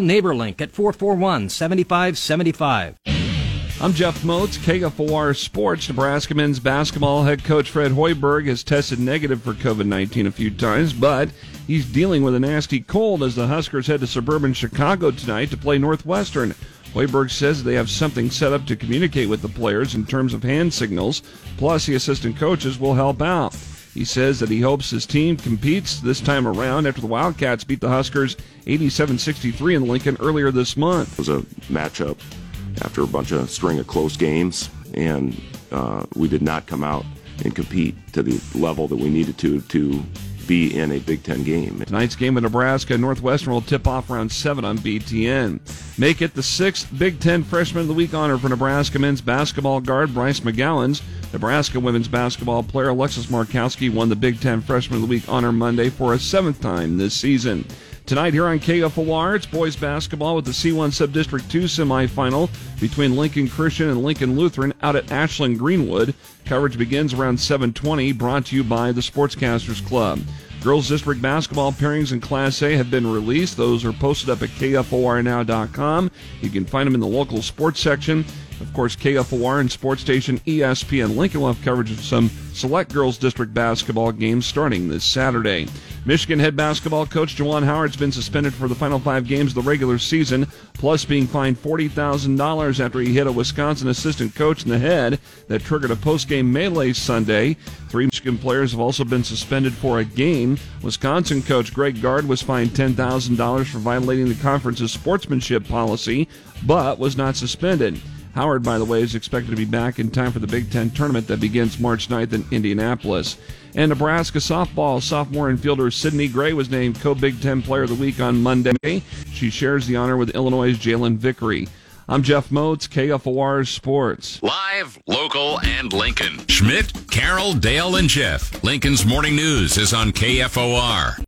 NeighborLink at 441 7575. I'm Jeff Motz, KFOR Sports. Nebraska men's basketball head coach Fred Hoiberg has tested negative for COVID 19 a few times, but he's dealing with a nasty cold as the Huskers head to suburban Chicago tonight to play Northwestern. Hoiberg says they have something set up to communicate with the players in terms of hand signals, plus, the assistant coaches will help out. He says that he hopes his team competes this time around after the Wildcats beat the Huskers 87 63 in Lincoln earlier this month. It was a matchup after a bunch of string of close games, and uh, we did not come out and compete to the level that we needed to to be in a Big Ten game. Tonight's game of Nebraska Northwestern will tip off around 7 on BTN. Make it the sixth Big Ten Freshman of the Week honor for Nebraska men's basketball guard Bryce McGowens. Nebraska women's basketball player Alexis Markowski won the Big Ten Freshman of the Week honor Monday for a seventh time this season. Tonight here on KFOR, it's boys basketball with the C1 Subdistrict 2 semifinal between Lincoln Christian and Lincoln Lutheran out at Ashland Greenwood. Coverage begins around 720, brought to you by the Sportscasters Club. Girls District basketball pairings in Class A have been released. Those are posted up at KFORnow.com. You can find them in the local sports section. Of course, KFOR and sports station ESPN Lincoln will have coverage of some select girls district basketball games starting this Saturday. Michigan head basketball coach Juwan Howard's been suspended for the final five games of the regular season, plus being fined $40,000 after he hit a Wisconsin assistant coach in the head that triggered a post-game melee Sunday. Three Michigan players have also been suspended for a game. Wisconsin coach Greg Gard was fined $10,000 for violating the conference's sportsmanship policy, but was not suspended. Howard, by the way, is expected to be back in time for the Big Ten tournament that begins March 9th in Indianapolis. And Nebraska softball sophomore infielder Sydney Gray was named co Big Ten Player of the Week on Monday. She shares the honor with Illinois' Jalen Vickery. I'm Jeff Motz, KFOR Sports. Live, local, and Lincoln. Schmidt, Carroll, Dale, and Jeff. Lincoln's Morning News is on KFOR.